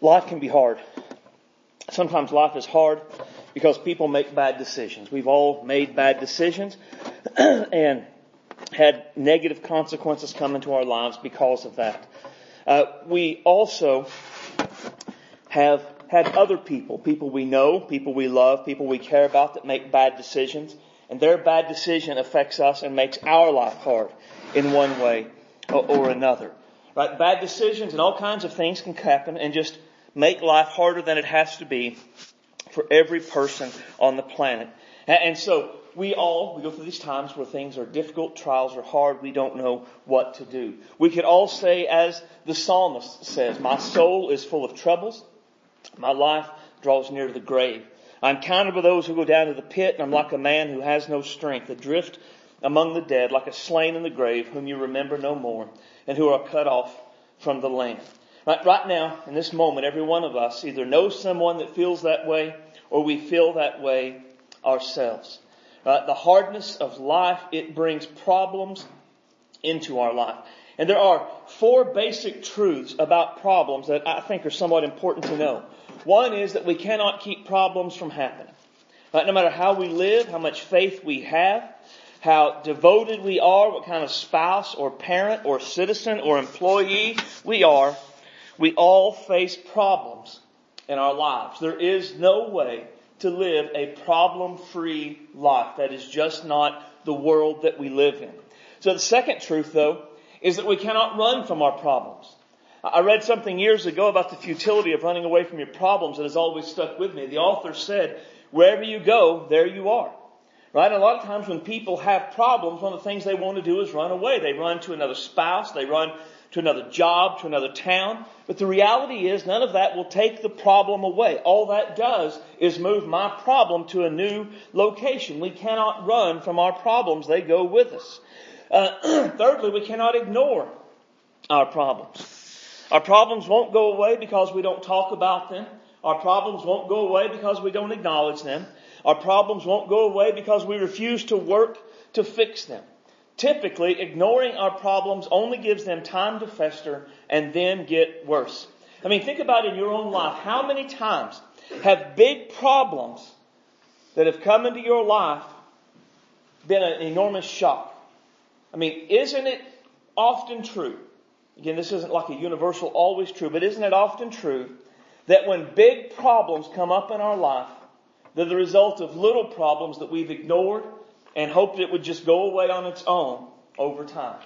life can be hard. Sometimes life is hard because people make bad decisions. We've all made bad decisions and had negative consequences come into our lives because of that. Uh, we also have had other people, people we know, people we love, people we care about that make bad decisions, and their bad decision affects us and makes our life hard in one way or, or another. Right? Bad decisions and all kinds of things can happen and just make life harder than it has to be for every person on the planet. And so we all, we go through these times where things are difficult, trials are hard, we don't know what to do. We could all say as the psalmist says, my soul is full of troubles, my life draws near to the grave. I'm counted with those who go down to the pit, and I'm like a man who has no strength, adrift among the dead, like a slain in the grave, whom you remember no more, and who are cut off from the land. Right, right now, in this moment, every one of us either knows someone that feels that way or we feel that way ourselves. The hardness of life, it brings problems into our life. And there are four basic truths about problems that I think are somewhat important to know. One is that we cannot keep problems from happening. No matter how we live, how much faith we have, how devoted we are, what kind of spouse or parent or citizen or employee we are, we all face problems in our lives. There is no way to live a problem-free life. That is just not the world that we live in. So the second truth though is that we cannot run from our problems. I read something years ago about the futility of running away from your problems that has always stuck with me. The author said, wherever you go, there you are. Right? a lot of times when people have problems, one of the things they want to do is run away. They run to another spouse, they run to another job, to another town. But the reality is none of that will take the problem away. All that does is move my problem to a new location. We cannot run from our problems. They go with us. Uh, thirdly, we cannot ignore our problems. Our problems won't go away because we don't talk about them. Our problems won't go away because we don't acknowledge them. Our problems won't go away because we refuse to work to fix them. Typically, ignoring our problems only gives them time to fester and then get worse. I mean, think about in your own life, how many times have big problems that have come into your life been an enormous shock? I mean, isn't it often true? Again, this isn't like a universal always true, but isn't it often true that when big problems come up in our life, they're the result of little problems that we've ignored and hoped it would just go away on its own over time.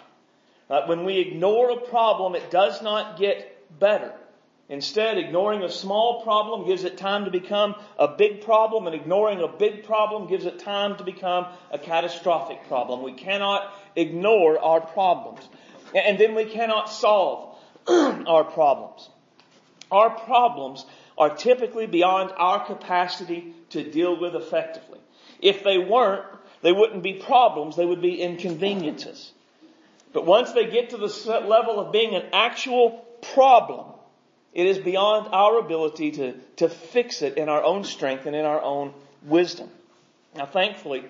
Uh, when we ignore a problem, it does not get better. Instead, ignoring a small problem gives it time to become a big problem, and ignoring a big problem gives it time to become a catastrophic problem. We cannot ignore our problems. And then we cannot solve our problems. Our problems are typically beyond our capacity to deal with effectively. If they weren't, they wouldn't be problems, they would be inconveniences. But once they get to the level of being an actual problem, it is beyond our ability to, to fix it in our own strength and in our own wisdom. Now thankfully,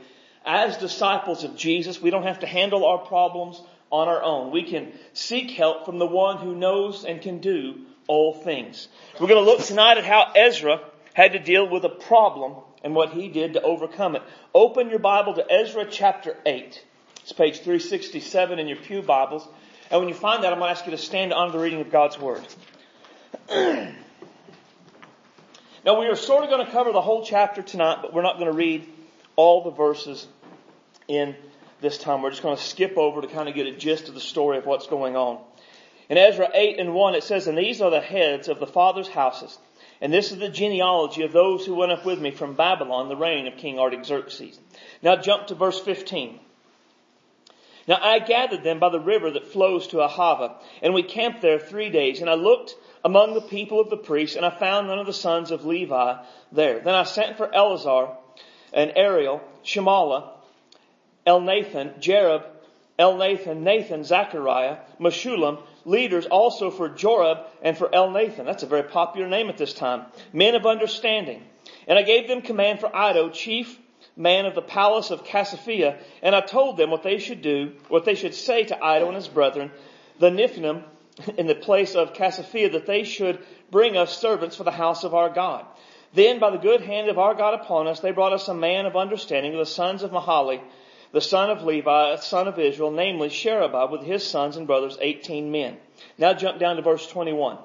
as disciples of Jesus, we don't have to handle our problems on our own. We can seek help from the one who knows and can do all things. We're going to look tonight at how Ezra had to deal with a problem and what he did to overcome it. Open your Bible to Ezra chapter 8. It's page 367 in your Pew Bibles. And when you find that, I'm going to ask you to stand honor the reading of God's Word. now, we are sort of going to cover the whole chapter tonight, but we're not going to read all the verses in this time. We're just going to skip over to kind of get a gist of the story of what's going on. In Ezra 8 and 1, it says, And these are the heads of the fathers' houses and this is the genealogy of those who went up with me from Babylon, the reign of King Artaxerxes. Now jump to verse 15. Now I gathered them by the river that flows to Ahava, and we camped there three days, and I looked among the people of the priests, and I found none of the sons of Levi there. Then I sent for Eleazar and Ariel, Shemaiah, Elnathan, Jarib, Elnathan, Nathan, Zechariah, Meshullam, leaders also for Jorab and for Elnathan. That's a very popular name at this time. Men of understanding. And I gave them command for Iddo, chief man of the palace of Casiphia, and I told them what they should do, what they should say to Iddo and his brethren, the Niphinim in the place of Casiphia that they should bring us servants for the house of our God. Then by the good hand of our God upon us, they brought us a man of understanding, the sons of Mahali, the son of Levi, a son of Israel, namely Sherebiah, with his sons and brothers, 18 men. Now jump down to verse 21.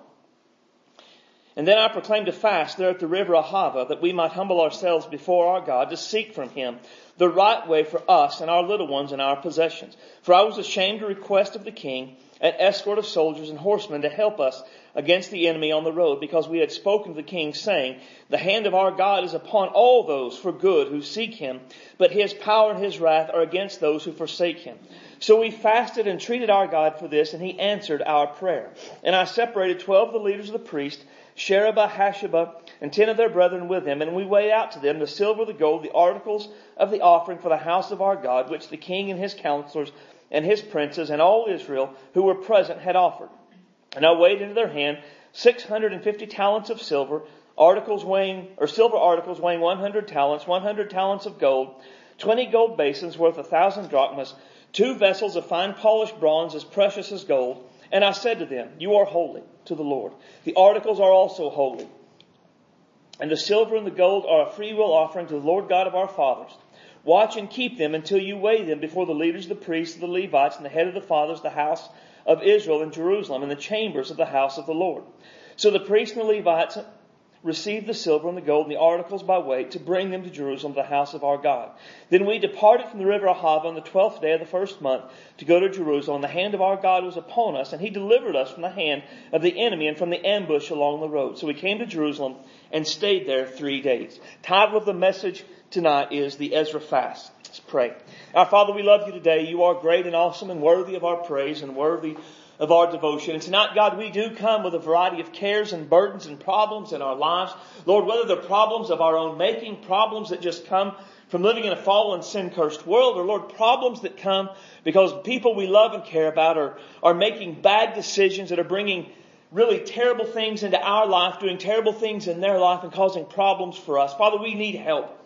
And then I proclaimed a fast there at the river Ahava that we might humble ourselves before our God to seek from him the right way for us and our little ones and our possessions. For I was ashamed to request of the king an escort of soldiers and horsemen to help us against the enemy on the road because we had spoken to the king saying, the hand of our God is upon all those for good who seek him, but his power and his wrath are against those who forsake him. So we fasted and treated our God for this and he answered our prayer. And I separated twelve of the leaders of the priests Sherebiah, Hashabah, and ten of their brethren with him, and we weighed out to them the silver, the gold, the articles of the offering for the house of our God, which the king and his counselors and his princes and all Israel who were present had offered. And I weighed into their hand six hundred and fifty talents of silver, articles weighing, or silver articles weighing one hundred talents, one hundred talents of gold, twenty gold basins worth a thousand drachmas, two vessels of fine polished bronze as precious as gold, and I said to them, You are holy to the Lord. The articles are also holy. And the silver and the gold are a freewill offering to the Lord God of our fathers. Watch and keep them until you weigh them before the leaders, the priests, the Levites, and the head of the fathers, the house of Israel in Jerusalem, and the chambers of the house of the Lord. So the priests and the Levites received the silver and the gold and the articles by weight to bring them to Jerusalem, the house of our God. Then we departed from the river Ahava on the twelfth day of the first month to go to Jerusalem. And The hand of our God was upon us, and he delivered us from the hand of the enemy and from the ambush along the road. So we came to Jerusalem and stayed there three days. Title of the message tonight is the Ezra fast. Let's pray. Our Father, we love you today. You are great and awesome and worthy of our praise and worthy of our devotion. And tonight, God, we do come with a variety of cares and burdens and problems in our lives. Lord, whether they're problems of our own making, problems that just come from living in a fallen, sin cursed world, or Lord, problems that come because people we love and care about are, are making bad decisions that are bringing really terrible things into our life, doing terrible things in their life and causing problems for us. Father, we need help.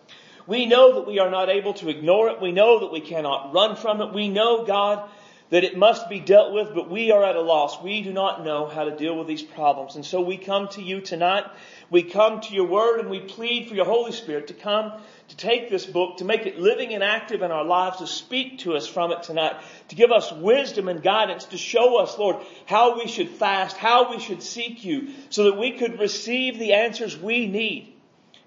We know that we are not able to ignore it. We know that we cannot run from it. We know, God, that it must be dealt with, but we are at a loss. We do not know how to deal with these problems. And so we come to you tonight. We come to your word and we plead for your Holy Spirit to come to take this book, to make it living and active in our lives, to speak to us from it tonight, to give us wisdom and guidance, to show us, Lord, how we should fast, how we should seek you, so that we could receive the answers we need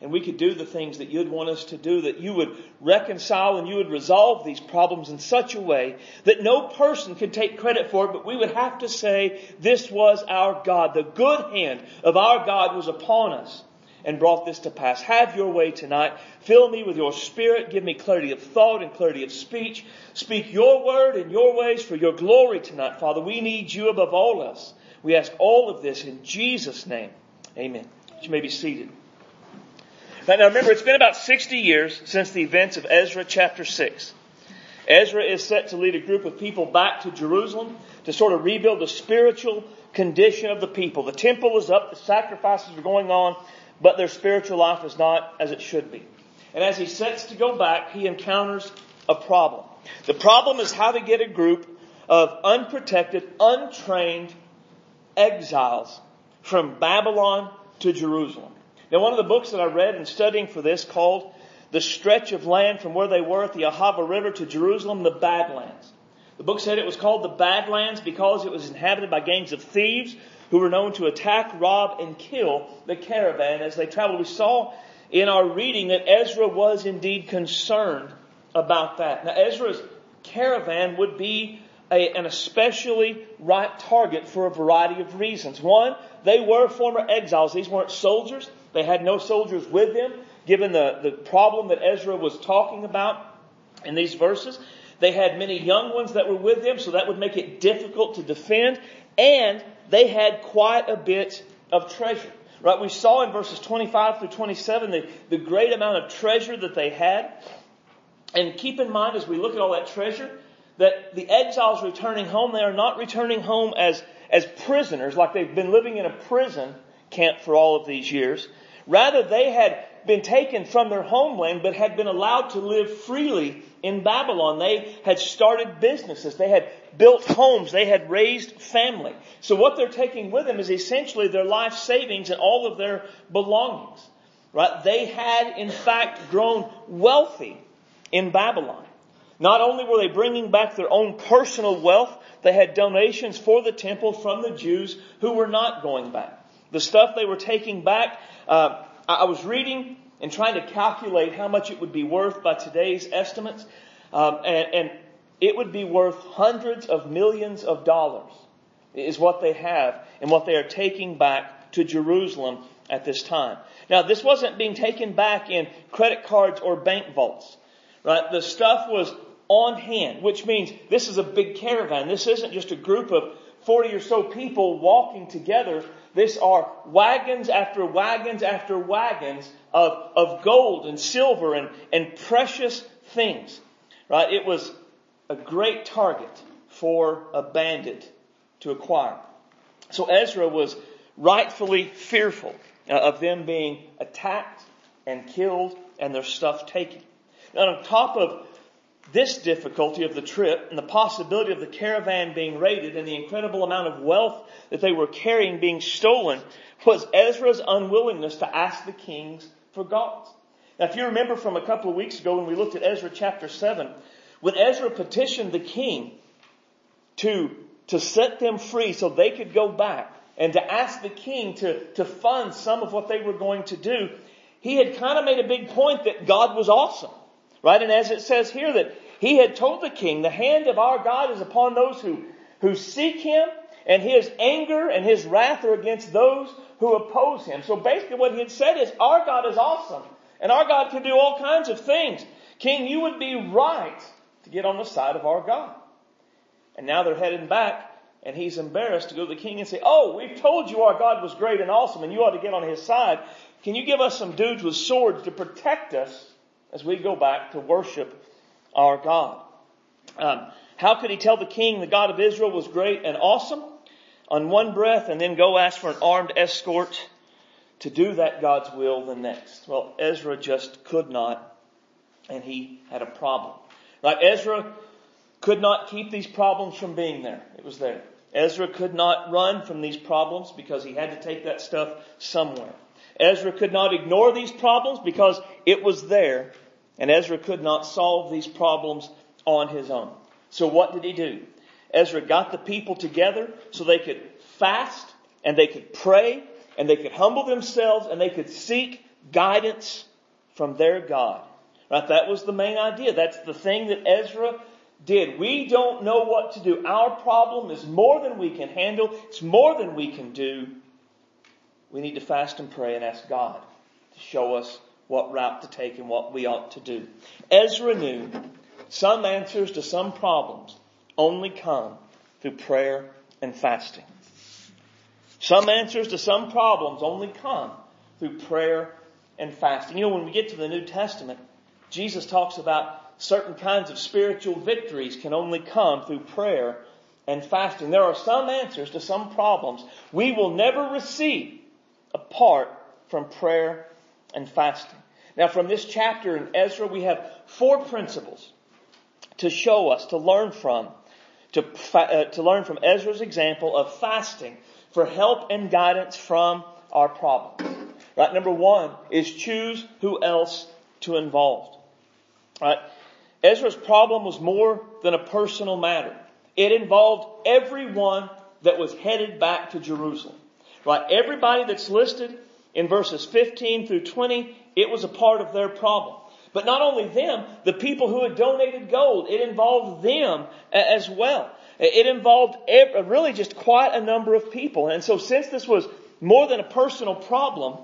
and we could do the things that you'd want us to do, that you would reconcile and you would resolve these problems in such a way that no person could take credit for it, but we would have to say, this was our God. The good hand of our God was upon us and brought this to pass. Have your way tonight. Fill me with your spirit. Give me clarity of thought and clarity of speech. Speak your word and your ways for your glory tonight, Father. We need you above all else. We ask all of this in Jesus' name. Amen. You may be seated. Now remember, it's been about 60 years since the events of Ezra chapter 6. Ezra is set to lead a group of people back to Jerusalem to sort of rebuild the spiritual condition of the people. The temple is up, the sacrifices are going on, but their spiritual life is not as it should be. And as he sets to go back, he encounters a problem. The problem is how to get a group of unprotected, untrained exiles from Babylon to Jerusalem. Now, one of the books that I read in studying for this called The Stretch of Land from where they were at the Ahava River to Jerusalem, the Badlands. The book said it was called the Badlands because it was inhabited by gangs of thieves who were known to attack, rob, and kill the caravan as they traveled. We saw in our reading that Ezra was indeed concerned about that. Now, Ezra's caravan would be a, an especially ripe target for a variety of reasons. One, they were former exiles. These weren't soldiers. They had no soldiers with them, given the, the problem that Ezra was talking about in these verses. They had many young ones that were with them, so that would make it difficult to defend. And they had quite a bit of treasure. Right? We saw in verses 25 through 27 the, the great amount of treasure that they had. And keep in mind as we look at all that treasure, that the exiles returning home, they are not returning home as, as prisoners, like they've been living in a prison camp for all of these years. Rather, they had been taken from their homeland, but had been allowed to live freely in Babylon. They had started businesses. They had built homes. They had raised family. So what they're taking with them is essentially their life savings and all of their belongings. Right? They had in fact grown wealthy in Babylon. Not only were they bringing back their own personal wealth, they had donations for the temple from the Jews who were not going back. The stuff they were taking back, uh, I was reading and trying to calculate how much it would be worth by today's estimates, um, and, and it would be worth hundreds of millions of dollars is what they have and what they are taking back to Jerusalem at this time. Now, this wasn't being taken back in credit cards or bank vaults, right? The stuff was on hand, which means this is a big caravan. This isn't just a group of 40 or so people walking together. This are wagons after wagons after wagons of, of gold and silver and, and precious things. Right? It was a great target for a bandit to acquire. So Ezra was rightfully fearful uh, of them being attacked and killed and their stuff taken. And on top of this difficulty of the trip and the possibility of the caravan being raided and the incredible amount of wealth that they were carrying being stolen was Ezra's unwillingness to ask the kings for gods. Now, if you remember from a couple of weeks ago when we looked at Ezra chapter 7, when Ezra petitioned the king to, to set them free so they could go back and to ask the king to, to fund some of what they were going to do, he had kind of made a big point that God was awesome. Right? And as it says here that he had told the king, the hand of our God is upon those who, who seek him, and his anger and his wrath are against those who oppose him. So basically what he had said is, our God is awesome, and our God can do all kinds of things. King, you would be right to get on the side of our God. And now they're heading back, and he's embarrassed to go to the king and say, Oh, we've told you our God was great and awesome, and you ought to get on his side. Can you give us some dudes with swords to protect us as we go back to worship our God. Um, how could he tell the king the God of Israel was great and awesome on one breath and then go ask for an armed escort to do that God's will the next? Well, Ezra just could not, and he had a problem. Like Ezra could not keep these problems from being there. It was there. Ezra could not run from these problems because he had to take that stuff somewhere. Ezra could not ignore these problems because it was there and Ezra could not solve these problems on his own. So what did he do? Ezra got the people together so they could fast and they could pray and they could humble themselves and they could seek guidance from their God. Right? That was the main idea. That's the thing that Ezra did. We don't know what to do. Our problem is more than we can handle. It's more than we can do. We need to fast and pray and ask God to show us what route to take and what we ought to do. Ezra knew some answers to some problems only come through prayer and fasting. Some answers to some problems only come through prayer and fasting. You know, when we get to the New Testament, Jesus talks about certain kinds of spiritual victories can only come through prayer and fasting. There are some answers to some problems we will never receive apart from prayer and fasting. Now, from this chapter in Ezra, we have four principles to show us, to learn from, to, uh, to learn from Ezra's example of fasting for help and guidance from our problems. Right? Number one is choose who else to involve. Right? Ezra's problem was more than a personal matter. It involved everyone that was headed back to Jerusalem. Right? Everybody that's listed in verses 15 through 20, it was a part of their problem. But not only them, the people who had donated gold, it involved them as well. It involved really just quite a number of people. And so since this was more than a personal problem,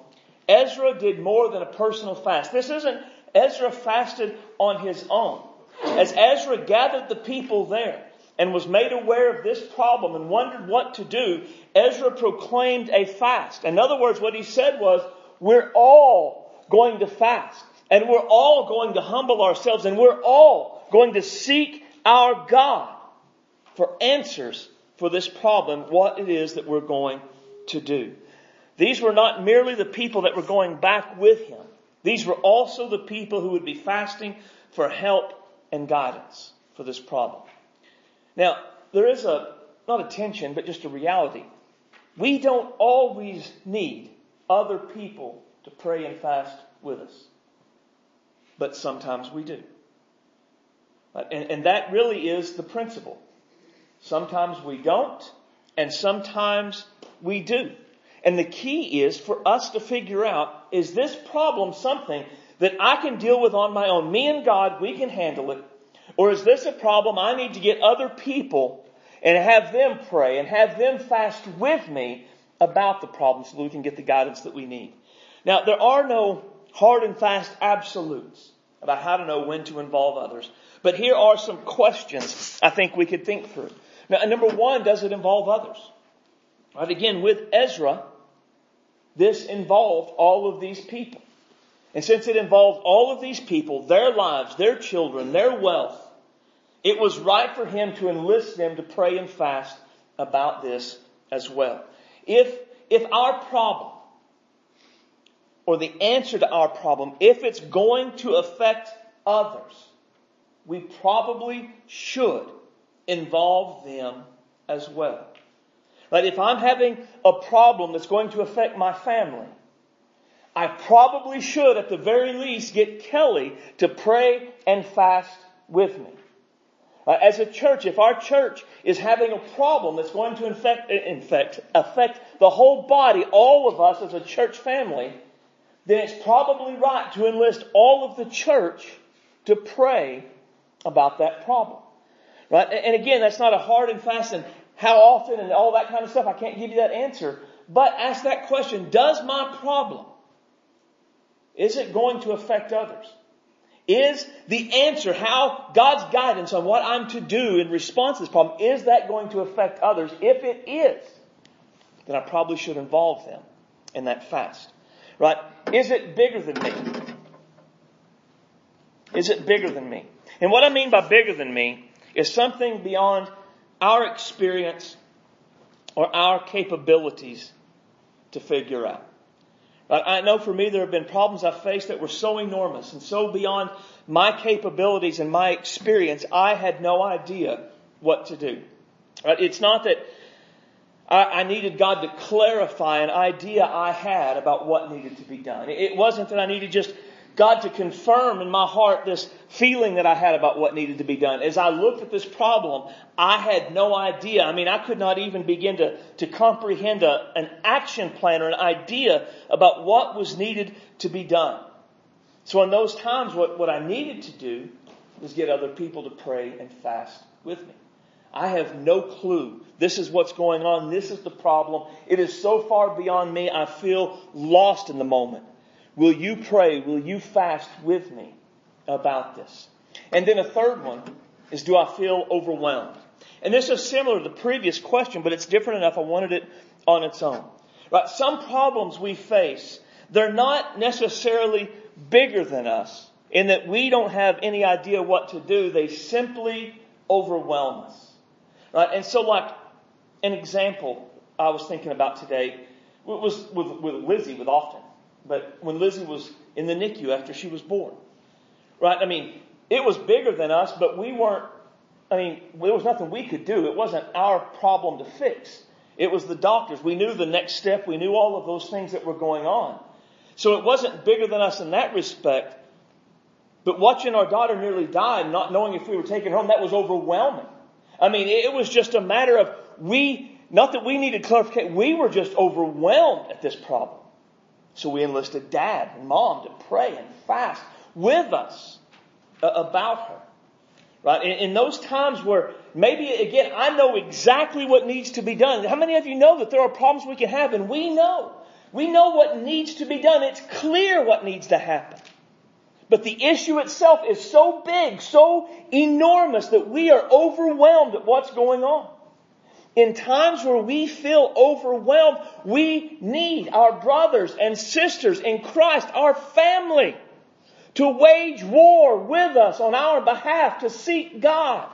Ezra did more than a personal fast. This isn't Ezra fasted on his own. As Ezra gathered the people there and was made aware of this problem and wondered what to do, Ezra proclaimed a fast. In other words, what he said was, we're all going to fast and we're all going to humble ourselves and we're all going to seek our God for answers for this problem, what it is that we're going to do. These were not merely the people that were going back with him. These were also the people who would be fasting for help and guidance for this problem. Now, there is a, not a tension, but just a reality. We don't always need other people to pray and fast with us. But sometimes we do. Uh, and, and that really is the principle. Sometimes we don't, and sometimes we do. And the key is for us to figure out, is this problem something that I can deal with on my own? Me and God, we can handle it. Or is this a problem I need to get other people and have them pray and have them fast with me about the problem so that we can get the guidance that we need? Now, there are no hard and fast absolutes about how to know when to involve others. But here are some questions I think we could think through. Now, number one, does it involve others? Right, again, with Ezra, this involved all of these people. And since it involved all of these people, their lives, their children, their wealth, it was right for him to enlist them to pray and fast about this as well. If, if our problem, or the answer to our problem, if it's going to affect others, we probably should involve them as well. Right? If I'm having a problem that's going to affect my family, I probably should at the very least get Kelly to pray and fast with me. Uh, as a church, if our church is having a problem that's going to infect, infect, affect the whole body, all of us as a church family, then it's probably right to enlist all of the church to pray about that problem. Right? And again, that's not a hard and fast and how often and all that kind of stuff. I can't give you that answer. But ask that question, does my problem, is it going to affect others? Is the answer, how God's guidance on what I'm to do in response to this problem, is that going to affect others? If it is, then I probably should involve them in that fast. Right? Is it bigger than me? Is it bigger than me? And what I mean by bigger than me is something beyond our experience or our capabilities to figure out. I know for me there have been problems I've faced that were so enormous and so beyond my capabilities and my experience, I had no idea what to do. It's not that I needed God to clarify an idea I had about what needed to be done. It wasn't that I needed just God to confirm in my heart this feeling that I had about what needed to be done. As I looked at this problem, I had no idea. I mean, I could not even begin to, to comprehend a, an action plan or an idea about what was needed to be done. So in those times, what, what I needed to do was get other people to pray and fast with me. I have no clue. This is what's going on. This is the problem. It is so far beyond me. I feel lost in the moment. Will you pray? Will you fast with me about this? And then a third one is do I feel overwhelmed? And this is similar to the previous question, but it's different enough. I wanted it on its own. Right? Some problems we face, they're not necessarily bigger than us in that we don't have any idea what to do. They simply overwhelm us. Right? And so like an example I was thinking about today was with, with Lizzie with Often but when Lizzie was in the NICU after she was born. Right? I mean, it was bigger than us, but we weren't, I mean, there was nothing we could do. It wasn't our problem to fix. It was the doctors. We knew the next step. We knew all of those things that were going on. So it wasn't bigger than us in that respect. But watching our daughter nearly die and not knowing if we were taking her home, that was overwhelming. I mean, it was just a matter of we, not that we needed clarification, we were just overwhelmed at this problem. So we enlisted dad and mom to pray and fast with us uh, about her. Right? In, in, those times where maybe again, I know exactly what needs to be done. How many of you know that there are problems we can have and we know? We know what needs to be done. It's clear what needs to happen. But the issue itself is so big, so enormous that we are overwhelmed at what's going on. In times where we feel overwhelmed, we need our brothers and sisters in Christ, our family, to wage war with us on our behalf to seek God.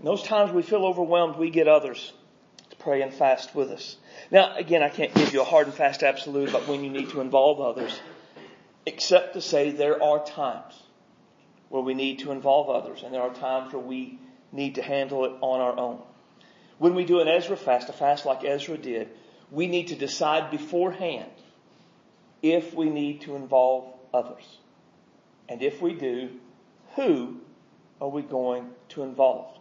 In those times we feel overwhelmed, we get others to pray and fast with us. Now, again, I can't give you a hard and fast absolute about when you need to involve others, except to say there are times where we need to involve others, and there are times where we need to handle it on our own. When we do an Ezra fast, a fast like Ezra did, we need to decide beforehand if we need to involve others. And if we do, who are we going to involve?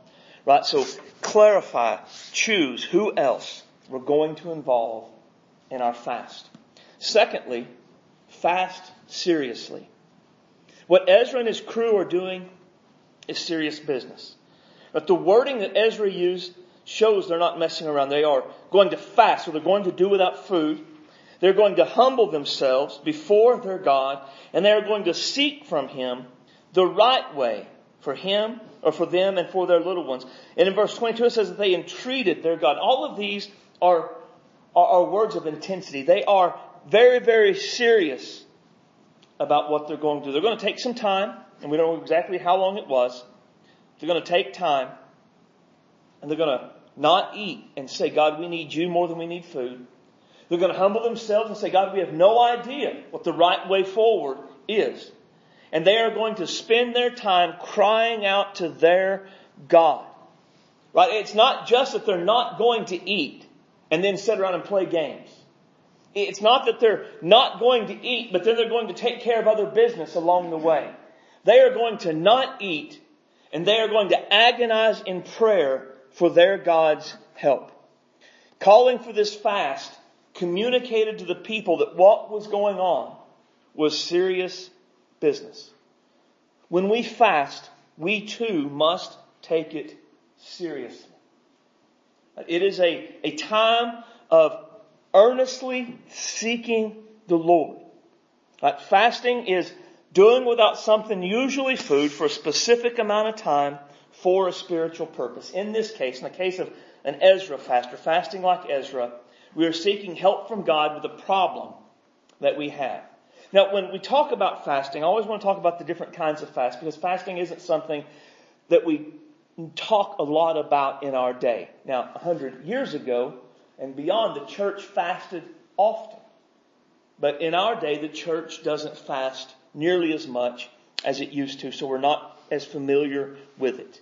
Right? So clarify, choose who else we're going to involve in our fast. Secondly, fast seriously. What Ezra and his crew are doing is serious business. But the wording that Ezra used shows they're not messing around. They are going to fast, so they're going to do without food. They're going to humble themselves before their God, and they are going to seek from Him the right way for Him, or for them, and for their little ones. And in verse 22 it says that they entreated their God. All of these are, are, are words of intensity. They are very, very serious about what they're going to do. They're going to take some time, and we don't know exactly how long it was. They're going to take time, and they're going to not eat and say, God, we need you more than we need food. They're going to humble themselves and say, God, we have no idea what the right way forward is. And they are going to spend their time crying out to their God. Right? It's not just that they're not going to eat and then sit around and play games. It's not that they're not going to eat, but then they're going to take care of other business along the way. They are going to not eat and they are going to agonize in prayer for their God's help. Calling for this fast communicated to the people that what was going on was serious business. When we fast, we too must take it seriously. It is a, a time of earnestly seeking the Lord. Right? Fasting is doing without something, usually food, for a specific amount of time for a spiritual purpose. In this case, in the case of an Ezra faster, fasting like Ezra, we are seeking help from God with a problem that we have. Now, when we talk about fasting, I always want to talk about the different kinds of fast because fasting isn't something that we talk a lot about in our day. Now, a hundred years ago and beyond, the church fasted often. But in our day, the church doesn't fast nearly as much as it used to, so we're not as familiar with it.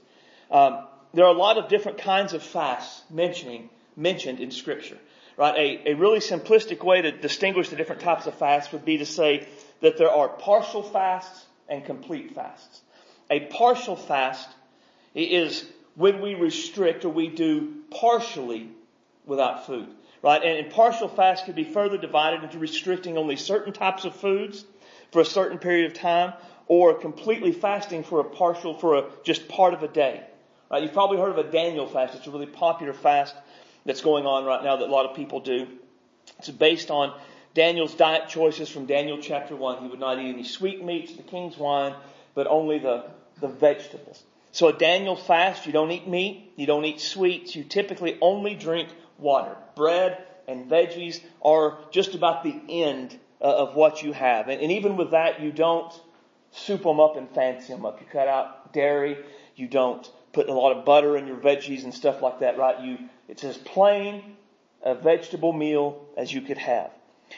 Um, there are a lot of different kinds of fasts mentioning, mentioned in scripture. Right? A, a really simplistic way to distinguish the different types of fasts would be to say that there are partial fasts and complete fasts. A partial fast is when we restrict or we do partially without food. Right? And, and partial fast could be further divided into restricting only certain types of foods for a certain period of time or completely fasting for a partial, for a, just part of a day. Right? You've probably heard of a Daniel fast. It's a really popular fast that's going on right now that a lot of people do. It's based on Daniel's diet choices from Daniel chapter 1. He would not eat any sweet meats, the king's wine, but only the, the vegetables. So a Daniel fast, you don't eat meat, you don't eat sweets, you typically only drink water. Bread and veggies are just about the end uh, of what you have. And, and even with that, you don't soup them up and fancy them up. You cut out dairy, you don't put a lot of butter in your veggies and stuff like that, right? You, it's as plain a vegetable meal as you could have.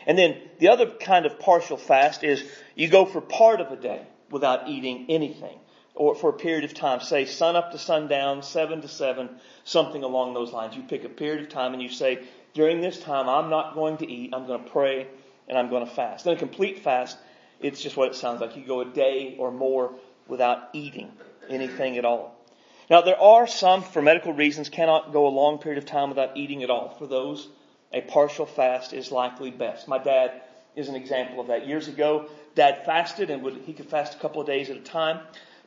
And then the other kind of partial fast is you go for part of a day without eating anything or for a period of time, say sun up to sundown, seven to seven, something along those lines. You pick a period of time and you say, during this time, I'm not going to eat, I'm going to pray, and I'm going to fast. Then a complete fast, it's just what it sounds like. You go a day or more without eating anything at all. Now, there are some, for medical reasons, cannot go a long period of time without eating at all. For those, a partial fast is likely best. My dad is an example of that. Years ago, dad fasted and would, he could fast a couple of days at a time.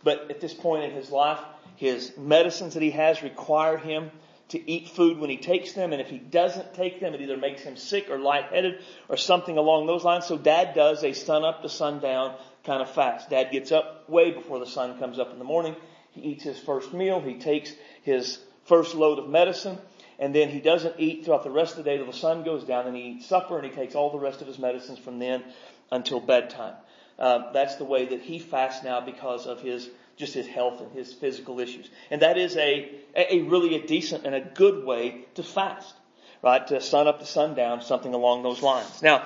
But at this point in his life, his medicines that he has require him to eat food when he takes them. And if he doesn't take them, it either makes him sick or lightheaded or something along those lines. So dad does a sun up to sundown kind of fast. Dad gets up way before the sun comes up in the morning he eats his first meal. He takes his first load of medicine. And then he doesn't eat throughout the rest of the day till the sun goes down. And he eats supper and he takes all the rest of his medicines from then until bedtime. Uh, that's the way that he fasts now because of his just his health and his physical issues. And that is a, a really a decent and a good way to fast, right? To sun up to sundown, something along those lines. Now,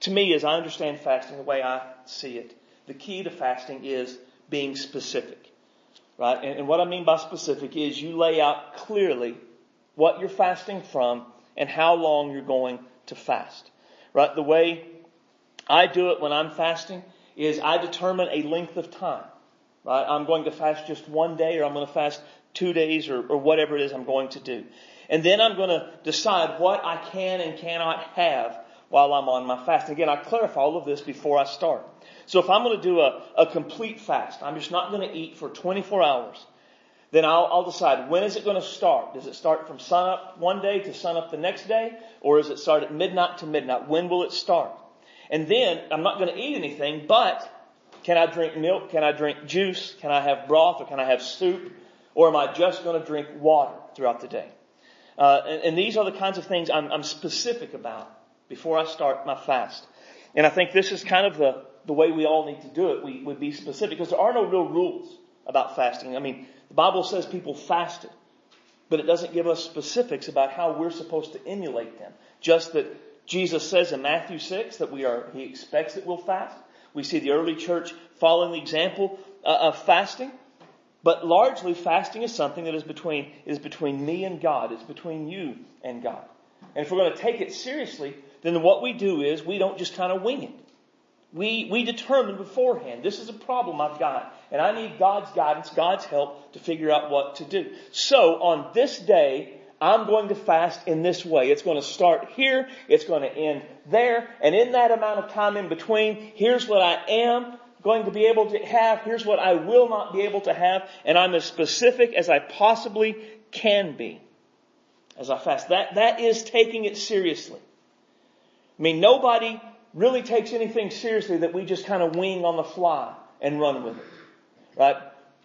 to me, as I understand fasting, the way I see it, the key to fasting is being specific. Right? And, and what I mean by specific is you lay out clearly what you're fasting from and how long you're going to fast. Right? The way I do it when I'm fasting is I determine a length of time. Right? I'm going to fast just one day or I'm going to fast two days or, or whatever it is I'm going to do. And then I'm going to decide what I can and cannot have while I'm on my fast. Again, I clarify all of this before I start. So if I'm going to do a, a complete fast, I'm just not going to eat for 24 hours, then I'll, I'll decide when is it going to start? Does it start from sunup one day to sunup the next day? Or does it start at midnight to midnight? When will it start? And then I'm not going to eat anything, but can I drink milk? Can I drink juice? Can I have broth or can I have soup? Or am I just going to drink water throughout the day? Uh, and, and, these are the kinds of things I'm, I'm specific about before I start my fast. And I think this is kind of the, the way we all need to do it. We would be specific because there are no real rules about fasting. I mean, the Bible says people fasted, but it doesn't give us specifics about how we're supposed to emulate them. Just that Jesus says in Matthew 6 that we are, He expects that we'll fast. We see the early church following the example uh, of fasting. But largely fasting is something that is between, is between me and God. It's between you and God. And if we're going to take it seriously, then what we do is we don't just kind of wing it. We, we determine beforehand, this is a problem I've got, and I need God's guidance, God's help to figure out what to do. So on this day, I'm going to fast in this way. It's going to start here, it's going to end there, and in that amount of time in between, here's what I am going to be able to have, here's what I will not be able to have, and I'm as specific as I possibly can be as I fast. That, that is taking it seriously. I mean, nobody really takes anything seriously that we just kind of wing on the fly and run with it. Right?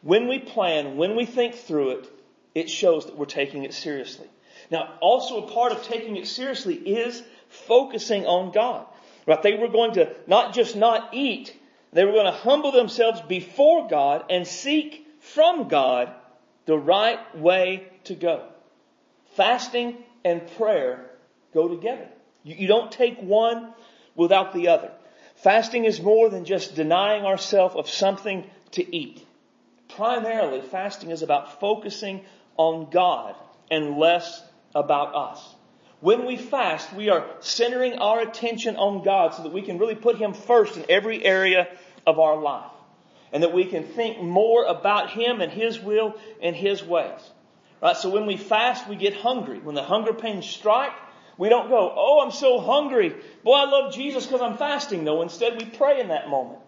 When we plan, when we think through it, it shows that we're taking it seriously. Now, also a part of taking it seriously is focusing on God. Right? They were going to not just not eat, they were going to humble themselves before God and seek from God the right way to go. Fasting and prayer go together. You, you don't take one without the other. Fasting is more than just denying ourselves of something to eat. Primarily, fasting is about focusing on God and less about us. When we fast, we are centering our attention on God so that we can really put Him first in every area of our life. And that we can think more about Him and His will and His ways. Right? So when we fast, we get hungry. When the hunger pains strike, we don't go, oh, I'm so hungry. Boy, I love Jesus because I'm fasting. No, instead we pray in that moment.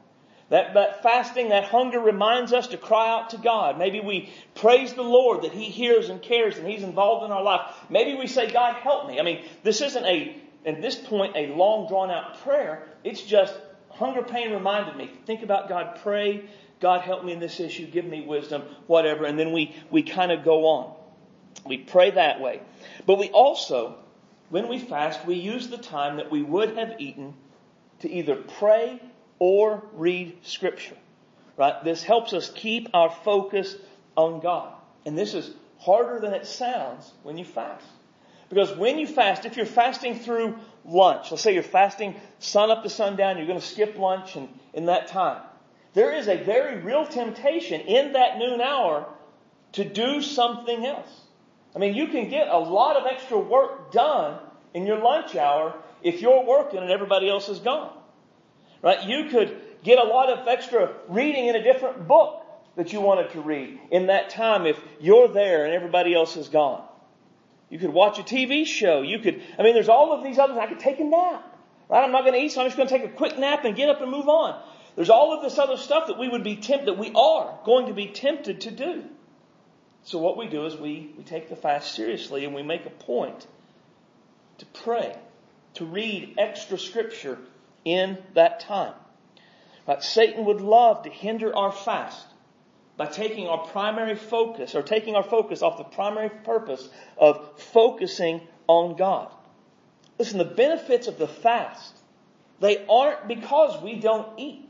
That, that fasting, that hunger reminds us to cry out to God. Maybe we praise the Lord that He hears and cares and He's involved in our life. Maybe we say, God, help me. I mean, this isn't a, at this point, a long drawn out prayer. It's just hunger pain reminded me. Think about God, pray, God, help me in this issue, give me wisdom, whatever. And then we, we kind of go on. We pray that way. But we also when we fast, we use the time that we would have eaten to either pray or read scripture. Right? This helps us keep our focus on God. And this is harder than it sounds when you fast. Because when you fast, if you're fasting through lunch, let's say you're fasting sun up to sundown, you're going to skip lunch and in that time. There is a very real temptation in that noon hour to do something else. I mean, you can get a lot of extra work done in your lunch hour if you're working and everybody else is gone. Right? You could get a lot of extra reading in a different book that you wanted to read in that time if you're there and everybody else is gone. You could watch a TV show. You could, I mean, there's all of these others. I could take a nap. Right? I'm not going to eat, so I'm just going to take a quick nap and get up and move on. There's all of this other stuff that we would be tempted, that we are going to be tempted to do. So what we do is we, we take the fast seriously and we make a point to pray, to read extra scripture in that time. But Satan would love to hinder our fast by taking our primary focus or taking our focus off the primary purpose of focusing on God. Listen, the benefits of the fast, they aren't because we don't eat.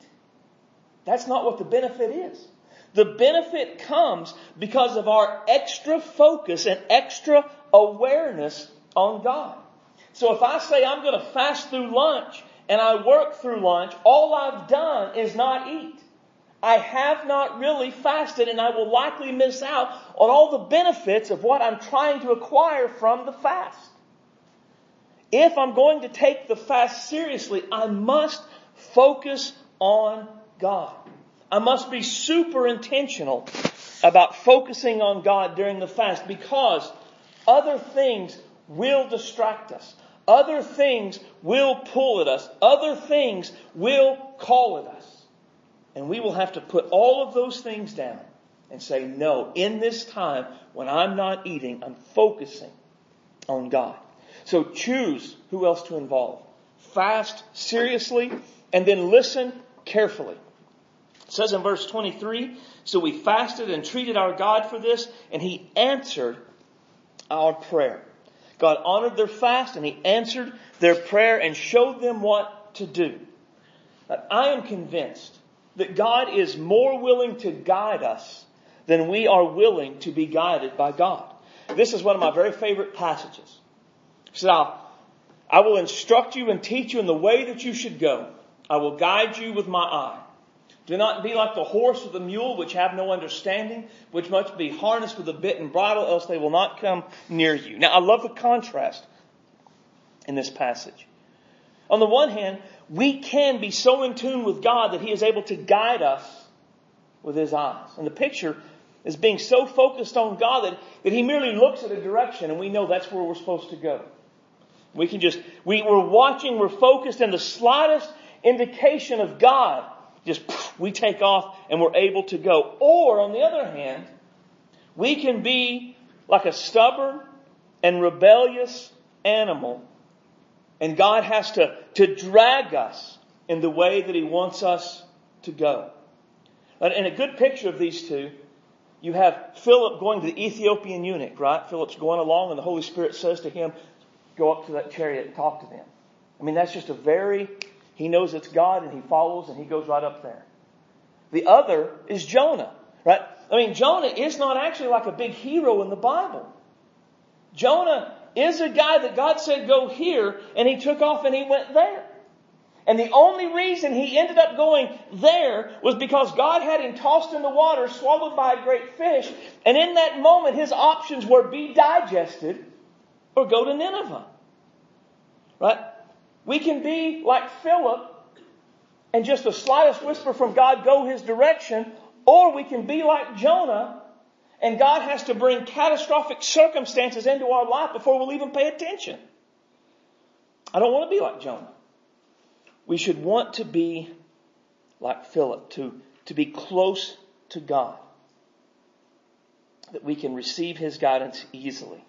That's not what the benefit is. The benefit comes because of our extra focus and extra awareness on God. So if I say I'm going to fast through lunch and I work through lunch, all I've done is not eat. I have not really fasted and I will likely miss out on all the benefits of what I'm trying to acquire from the fast. If I'm going to take the fast seriously, I must focus on God. I must be super intentional about focusing on God during the fast because other things will distract us. Other things will pull at us. Other things will call at us. And we will have to put all of those things down and say, no, in this time when I'm not eating, I'm focusing on God. So choose who else to involve. Fast seriously and then listen carefully. It says in verse 23, so we fasted and treated our God for this and he answered our prayer. God honored their fast and he answered their prayer and showed them what to do. I am convinced that God is more willing to guide us than we are willing to be guided by God. This is one of my very favorite passages. He I will instruct you and teach you in the way that you should go. I will guide you with my eye. Do not be like the horse or the mule, which have no understanding, which must be harnessed with a bit and bridle, else they will not come near you. Now, I love the contrast in this passage. On the one hand, we can be so in tune with God that He is able to guide us with His eyes. And the picture is being so focused on God that, that He merely looks at a direction and we know that's where we're supposed to go. We can just, we, we're watching, we're focused, and the slightest indication of God, just we take off and we're able to go. Or, on the other hand, we can be like a stubborn and rebellious animal, and God has to, to drag us in the way that He wants us to go. And a good picture of these two, you have Philip going to the Ethiopian eunuch, right? Philip's going along and the Holy Spirit says to him, go up to that chariot and talk to them. I mean, that's just a very, he knows it's God and he follows and he goes right up there. The other is Jonah, right? I mean, Jonah is not actually like a big hero in the Bible. Jonah is a guy that God said go here and he took off and he went there. And the only reason he ended up going there was because God had him tossed in the water, swallowed by a great fish. And in that moment, his options were be digested or go to Nineveh. Right? We can be like Philip and just the slightest whisper from God go his direction, or we can be like Jonah and God has to bring catastrophic circumstances into our life before we'll even pay attention. I don't want to be like Jonah. We should want to be like Philip, to, to be close to God, that we can receive his guidance easily.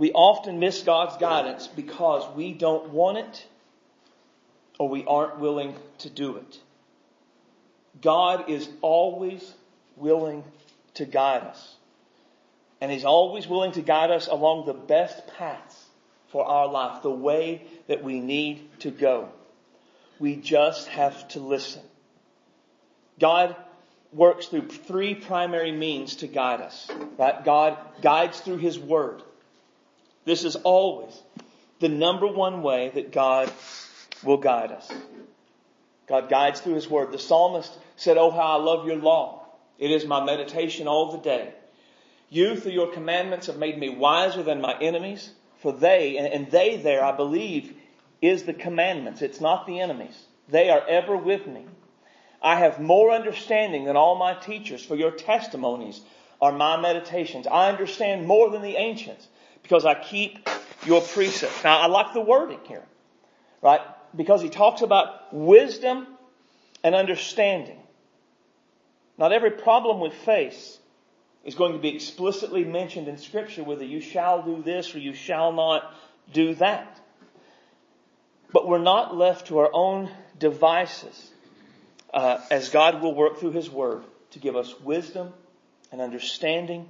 We often miss God's guidance because we don't want it or we aren't willing to do it. God is always willing to guide us. And He's always willing to guide us along the best paths for our life, the way that we need to go. We just have to listen. God works through three primary means to guide us. Right? God guides through His Word. This is always the number one way that God will guide us. God guides through His Word. The psalmist said, Oh, how I love your law. It is my meditation all the day. You, through your commandments, have made me wiser than my enemies. For they, and they there, I believe, is the commandments. It's not the enemies. They are ever with me. I have more understanding than all my teachers, for your testimonies are my meditations. I understand more than the ancients because I keep your precepts. Now, I like the wording here, right? Because he talks about wisdom and understanding. Not every problem we face is going to be explicitly mentioned in scripture whether you shall do this or you shall not do that. But we're not left to our own devices uh, as God will work through his word to give us wisdom and understanding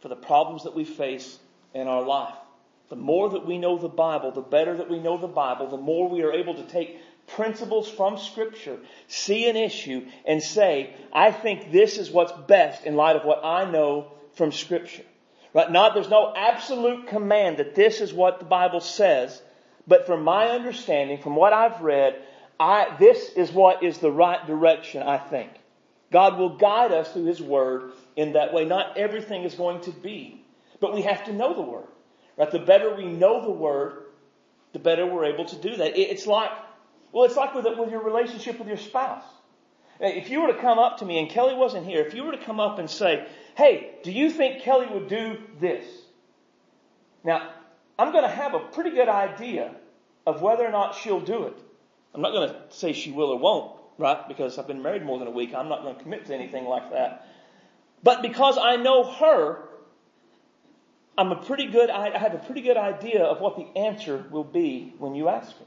for the problems that we face in our life. The more that we know the Bible, the better that we know the Bible, the more we are able to take principles from scripture, see an issue and say, I think this is what's best in light of what I know from scripture. Right? Not, there's no absolute command that this is what the Bible says, but from my understanding, from what I've read, I, this is what is the right direction, I think. God will guide us through His Word in that way. Not everything is going to be, but we have to know the Word. Right? The better we know the Word, the better we're able to do that. It's like, well, it's like with, with your relationship with your spouse. If you were to come up to me and Kelly wasn't here, if you were to come up and say, hey, do you think Kelly would do this? Now, I'm going to have a pretty good idea of whether or not she'll do it. I'm not going to say she will or won't, right? Because I've been married more than a week. I'm not going to commit to anything like that. But because I know her, I'm a pretty good, I have a pretty good idea of what the answer will be when you ask her.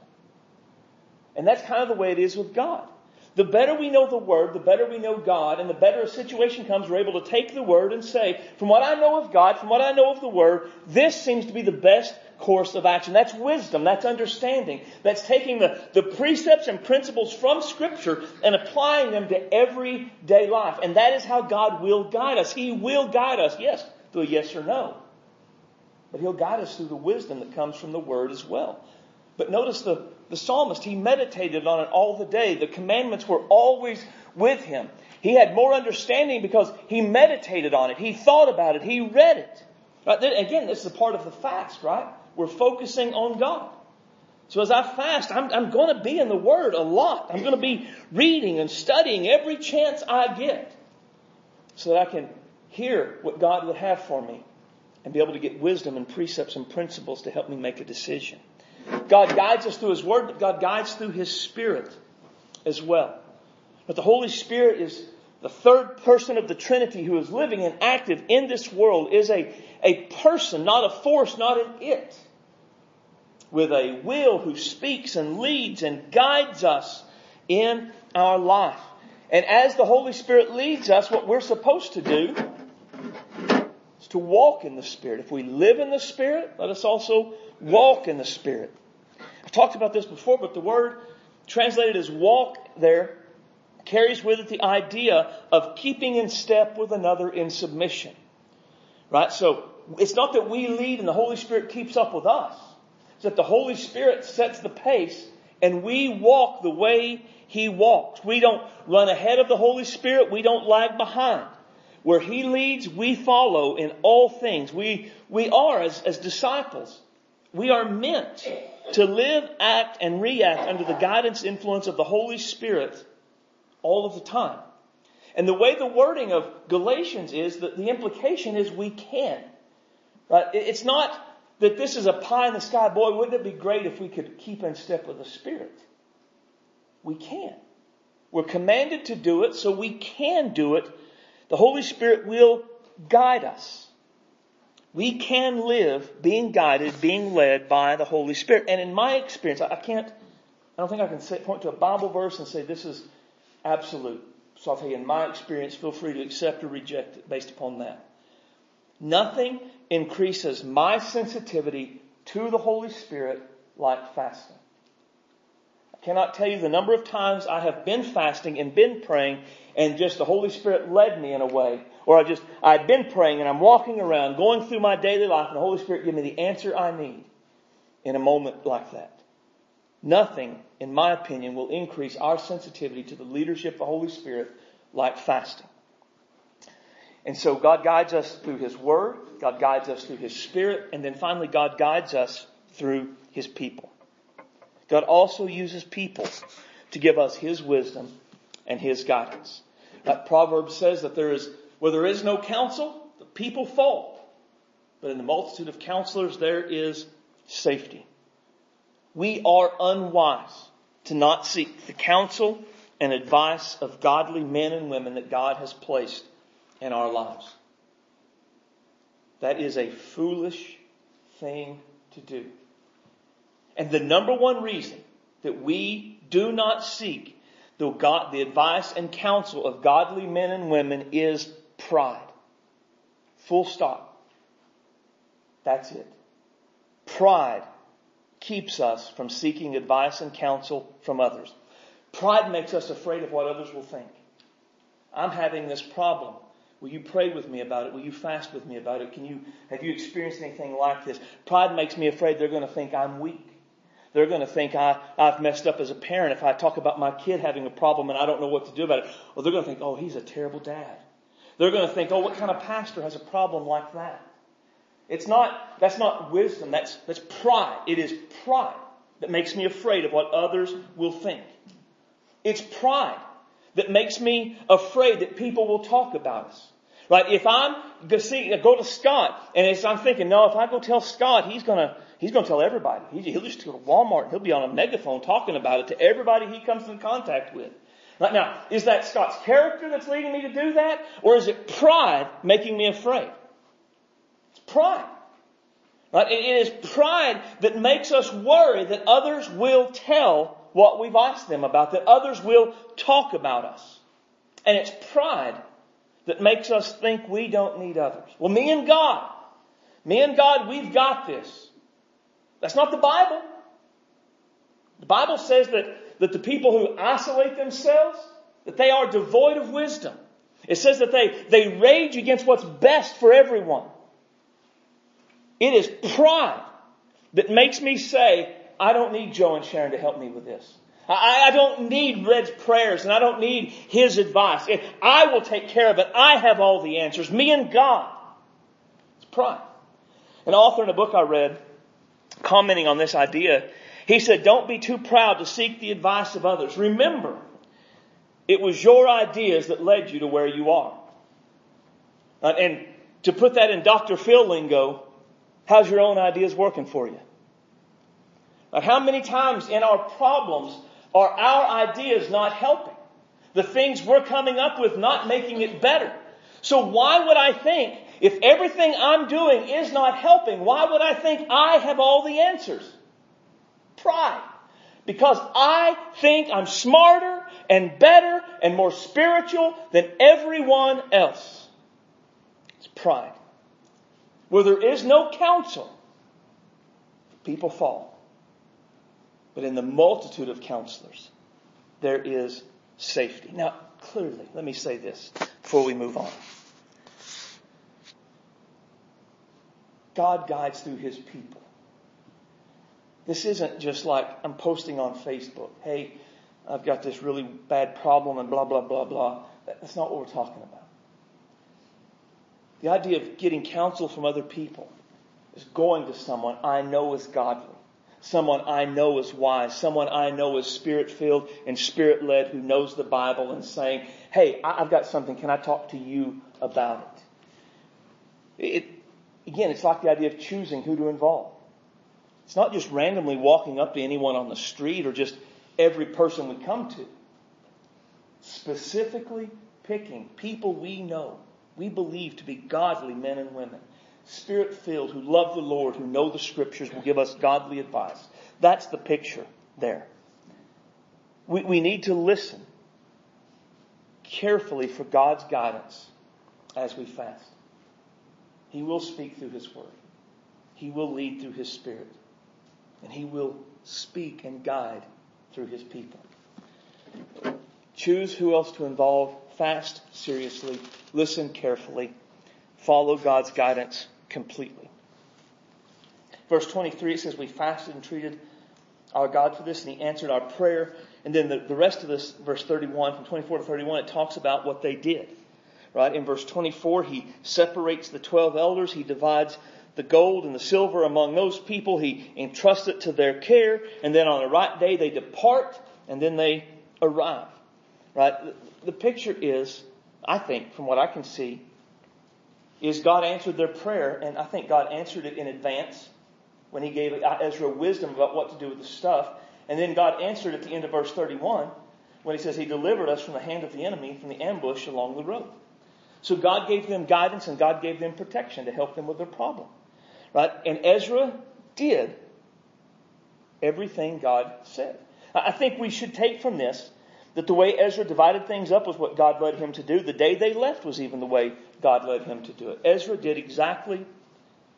And that's kind of the way it is with God. The better we know the Word, the better we know God, and the better a situation comes, we're able to take the Word and say, from what I know of God, from what I know of the Word, this seems to be the best course of action. That's wisdom. That's understanding. That's taking the, the precepts and principles from Scripture and applying them to everyday life. And that is how God will guide us. He will guide us, yes, through a yes or no. But He'll guide us through the wisdom that comes from the Word as well. But notice the, the psalmist, he meditated on it all the day. The commandments were always with him. He had more understanding because he meditated on it. He thought about it. He read it. Right? Again, this is a part of the fast, right? We're focusing on God. So as I fast, I'm, I'm going to be in the Word a lot. I'm going to be reading and studying every chance I get so that I can hear what God would have for me and be able to get wisdom and precepts and principles to help me make a decision. God guides us through His Word, but God guides through His Spirit as well. But the Holy Spirit is the third person of the Trinity who is living and active in this world, is a, a person, not a force, not an it, with a will who speaks and leads and guides us in our life. And as the Holy Spirit leads us, what we're supposed to do to walk in the Spirit. If we live in the Spirit, let us also walk in the Spirit. I've talked about this before, but the word translated as walk there carries with it the idea of keeping in step with another in submission. Right? So it's not that we lead and the Holy Spirit keeps up with us. It's that the Holy Spirit sets the pace and we walk the way He walks. We don't run ahead of the Holy Spirit. We don't lag behind. Where He leads, we follow in all things. We, we are, as, as disciples, we are meant to live, act, and react under the guidance influence of the Holy Spirit all of the time. And the way the wording of Galatians is that the implication is we can. Right? It's not that this is a pie in the sky. Boy, wouldn't it be great if we could keep in step with the Spirit? We can. We're commanded to do it, so we can do it. The Holy Spirit will guide us. We can live being guided, being led by the Holy Spirit. And in my experience, I can't, I don't think I can say, point to a Bible verse and say this is absolute. So I'll tell you, in my experience, feel free to accept or reject it based upon that. Nothing increases my sensitivity to the Holy Spirit like fasting. Cannot tell you the number of times I have been fasting and been praying and just the Holy Spirit led me in a way or I just, I've been praying and I'm walking around, going through my daily life, and the Holy Spirit give me the answer I need in a moment like that. Nothing, in my opinion, will increase our sensitivity to the leadership of the Holy Spirit like fasting. And so God guides us through His Word, God guides us through His Spirit, and then finally God guides us through His people. God also uses people to give us His wisdom and His guidance. That proverb says that there is where there is no counsel, the people fall. But in the multitude of counselors, there is safety. We are unwise to not seek the counsel and advice of godly men and women that God has placed in our lives. That is a foolish thing to do. And the number one reason that we do not seek the, God, the advice and counsel of godly men and women is pride. Full stop. That's it. Pride keeps us from seeking advice and counsel from others. Pride makes us afraid of what others will think. I'm having this problem. Will you pray with me about it? Will you fast with me about it? Can you, have you experienced anything like this? Pride makes me afraid they're going to think I'm weak. They're going to think I, I've messed up as a parent if I talk about my kid having a problem and I don't know what to do about it. Or they're going to think, oh, he's a terrible dad. They're going to think, oh, what kind of pastor has a problem like that? It's not, that's not wisdom. That's, that's pride. It is pride that makes me afraid of what others will think. It's pride that makes me afraid that people will talk about us. Right? If I'm see, go to Scott, and I'm thinking, no, if I go tell Scott, he's gonna, he's gonna tell everybody. He'll just go to Walmart he'll be on a megaphone talking about it to everybody he comes in contact with. Now, is that Scott's character that's leading me to do that? Or is it pride making me afraid? It's pride. Right? It is pride that makes us worry that others will tell what we've asked them about, that others will talk about us. And it's pride that makes us think we don't need others. Well, me and God, me and God, we've got this. That's not the Bible. The Bible says that, that the people who isolate themselves, that they are devoid of wisdom. It says that they, they rage against what's best for everyone. It is pride that makes me say, I don't need Joe and Sharon to help me with this. I, I don't need Red's prayers and I don't need his advice. I will take care of it. I have all the answers. Me and God. It's pride. An author in a book I read, commenting on this idea, he said, don't be too proud to seek the advice of others. Remember, it was your ideas that led you to where you are. Uh, and to put that in Dr. Phil lingo, how's your own ideas working for you? Uh, how many times in our problems are our ideas not helping? The things we're coming up with not making it better. So why would I think if everything I'm doing is not helping, why would I think I have all the answers? Pride. Because I think I'm smarter and better and more spiritual than everyone else. It's pride. Where there is no counsel, people fall. But in the multitude of counselors, there is safety. Now, clearly, let me say this before we move on. God guides through his people. This isn't just like I'm posting on Facebook, hey, I've got this really bad problem and blah, blah, blah, blah. That's not what we're talking about. The idea of getting counsel from other people is going to someone I know is godly someone I know is wise, someone I know is spirit filled and spirit led who knows the Bible and saying, hey, I've got something. Can I talk to you about it? it again, it's like the idea of choosing who to involve. It's not just randomly walking up to anyone on the street or just every person we come to. Specifically picking people we know, we believe to be godly men and women spirit filled, who love the Lord, who know the scriptures, will give us godly advice. That's the picture there. We, we need to listen carefully for God's guidance as we fast. He will speak through His Word. He will lead through His Spirit. And He will speak and guide through His people. Choose who else to involve. Fast seriously. Listen carefully. Follow God's guidance completely. Verse 23 says, We fasted and treated our God for this, and He answered our prayer. And then the, the rest of this, verse 31, from 24 to 31, it talks about what they did. Right? In verse 24, He separates the 12 elders, He divides the gold and the silver among those people, He entrusts it to their care, and then on the right day they depart, and then they arrive. Right? The picture is, I think, from what I can see, is God answered their prayer, and I think God answered it in advance when He gave Ezra wisdom about what to do with the stuff. And then God answered at the end of verse 31 when He says He delivered us from the hand of the enemy, from the ambush along the road. So God gave them guidance and God gave them protection to help them with their problem. Right? And Ezra did everything God said. I think we should take from this that the way Ezra divided things up was what God led him to do. The day they left was even the way God led him to do it. Ezra did exactly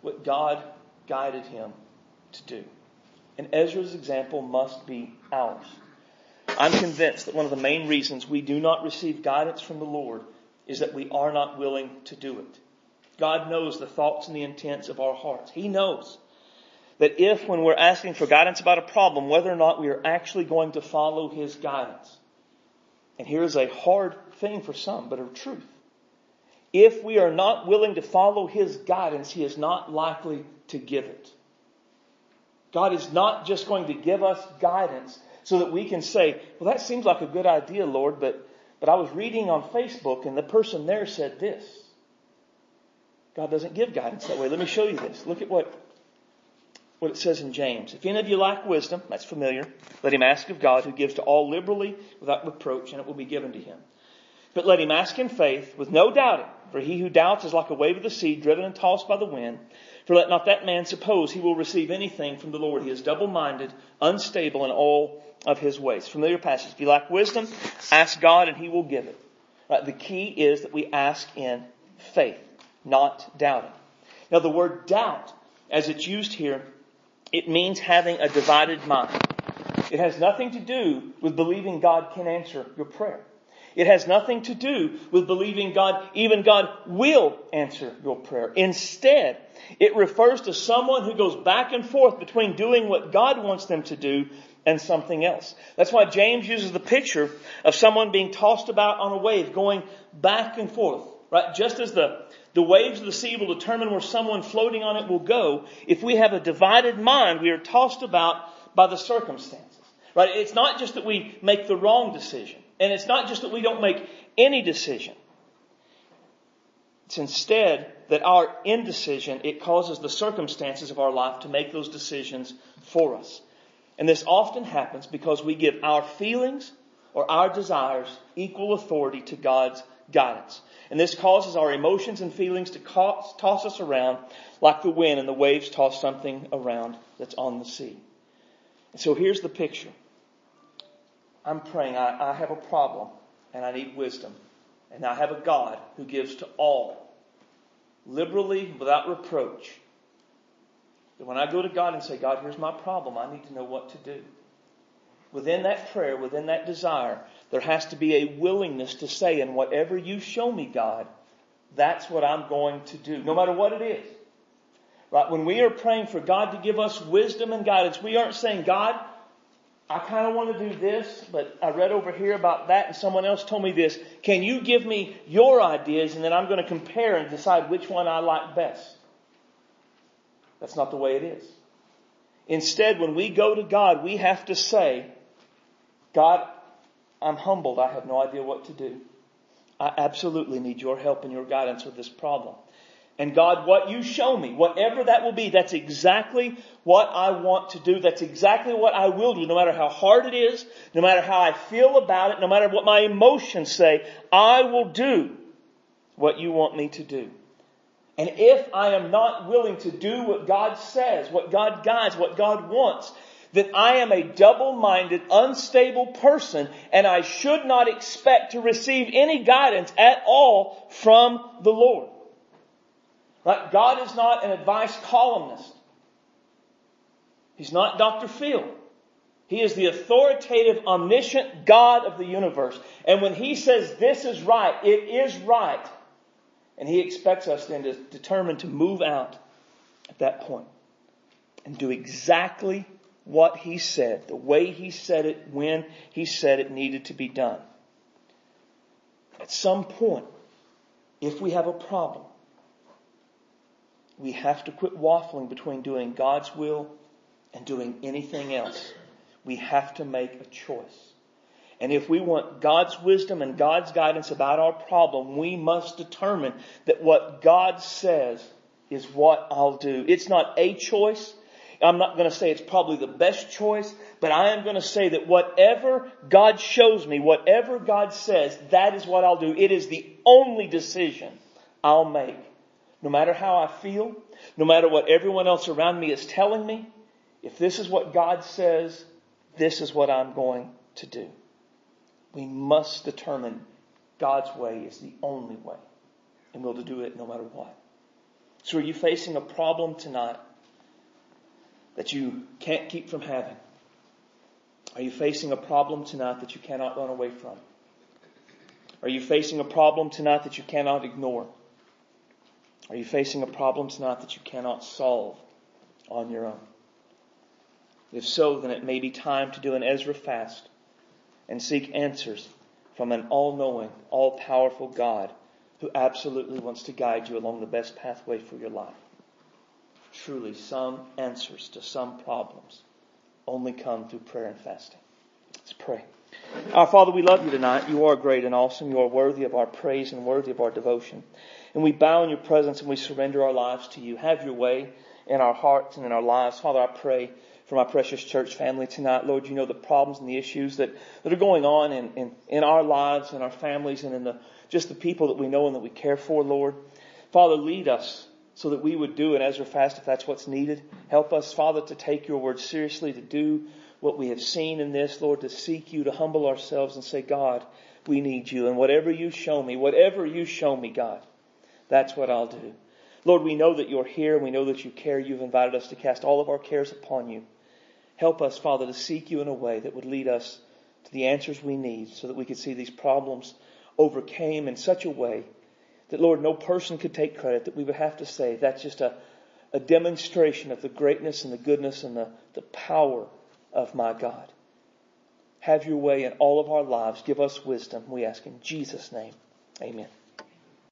what God guided him to do. And Ezra's example must be ours. I'm convinced that one of the main reasons we do not receive guidance from the Lord is that we are not willing to do it. God knows the thoughts and the intents of our hearts. He knows that if when we're asking for guidance about a problem, whether or not we are actually going to follow His guidance. And here is a hard thing for some, but a truth. If we are not willing to follow His guidance, He is not likely to give it. God is not just going to give us guidance so that we can say, well, that seems like a good idea, Lord, but, but I was reading on Facebook and the person there said this. God doesn't give guidance that way. Let me show you this. Look at what, what it says in James. If any of you lack wisdom, that's familiar, let him ask of God who gives to all liberally without reproach and it will be given to him. But let him ask in faith with no doubting, for he who doubts is like a wave of the sea driven and tossed by the wind. For let not that man suppose he will receive anything from the Lord. He is double-minded, unstable in all of his ways. Familiar passage. If you lack wisdom, ask God and he will give it. Right? The key is that we ask in faith, not doubting. Now the word doubt, as it's used here, it means having a divided mind. It has nothing to do with believing God can answer your prayer. It has nothing to do with believing God, even God will answer your prayer. Instead, it refers to someone who goes back and forth between doing what God wants them to do and something else. That's why James uses the picture of someone being tossed about on a wave, going back and forth. Right? Just as the, the waves of the sea will determine where someone floating on it will go, if we have a divided mind, we are tossed about by the circumstances. Right? It's not just that we make the wrong decision. And it's not just that we don't make any decision. It's instead that our indecision, it causes the circumstances of our life to make those decisions for us. And this often happens because we give our feelings or our desires equal authority to God's guidance. And this causes our emotions and feelings to toss us around like the wind and the waves toss something around that's on the sea. And so here's the picture. I'm praying, I, I have a problem and I need wisdom. And I have a God who gives to all, liberally, without reproach. That when I go to God and say, God, here's my problem, I need to know what to do. Within that prayer, within that desire, there has to be a willingness to say, in whatever you show me, God, that's what I'm going to do, no matter what it is. Right? When we are praying for God to give us wisdom and guidance, we aren't saying, God, I kind of want to do this, but I read over here about that and someone else told me this. Can you give me your ideas and then I'm going to compare and decide which one I like best? That's not the way it is. Instead, when we go to God, we have to say, God, I'm humbled. I have no idea what to do. I absolutely need your help and your guidance with this problem. And God, what you show me, whatever that will be, that's exactly what I want to do. That's exactly what I will do, no matter how hard it is, no matter how I feel about it, no matter what my emotions say, I will do what you want me to do. And if I am not willing to do what God says, what God guides, what God wants, then I am a double-minded, unstable person, and I should not expect to receive any guidance at all from the Lord. Right? God is not an advice columnist. He's not Dr. Phil. He is the authoritative, omniscient God of the universe. And when He says this is right, it is right. And He expects us then to determine to move out at that point and do exactly what He said, the way He said it, when He said it needed to be done. At some point, if we have a problem, we have to quit waffling between doing God's will and doing anything else. We have to make a choice. And if we want God's wisdom and God's guidance about our problem, we must determine that what God says is what I'll do. It's not a choice. I'm not going to say it's probably the best choice, but I am going to say that whatever God shows me, whatever God says, that is what I'll do. It is the only decision I'll make no matter how I feel, no matter what everyone else around me is telling me, if this is what God says, this is what I'm going to do. We must determine God's way is the only way, and we'll do it no matter what. So are you facing a problem tonight that you can't keep from having? Are you facing a problem tonight that you cannot run away from? Are you facing a problem tonight that you cannot ignore? Are you facing a problem tonight that you cannot solve on your own? If so, then it may be time to do an Ezra fast and seek answers from an all-knowing, all-powerful God who absolutely wants to guide you along the best pathway for your life. Truly, some answers to some problems only come through prayer and fasting. Let's pray. Our Father, we love you tonight. You are great and awesome. You are worthy of our praise and worthy of our devotion. And we bow in your presence and we surrender our lives to you. Have your way in our hearts and in our lives. Father, I pray for my precious church family tonight. Lord, you know the problems and the issues that, that are going on in, in, in our lives and our families and in the, just the people that we know and that we care for, Lord. Father, lead us so that we would do an Ezra fast if that's what's needed. Help us, Father, to take your word seriously, to do what we have seen in this, Lord, to seek you, to humble ourselves and say, God, we need you. And whatever you show me, whatever you show me, God, that's what I'll do. Lord, we know that you're here. We know that you care. You've invited us to cast all of our cares upon you. Help us, Father, to seek you in a way that would lead us to the answers we need so that we could see these problems overcame in such a way that, Lord, no person could take credit, that we would have to say that's just a, a demonstration of the greatness and the goodness and the, the power of my God. Have your way in all of our lives. Give us wisdom, we ask in Jesus' name. Amen.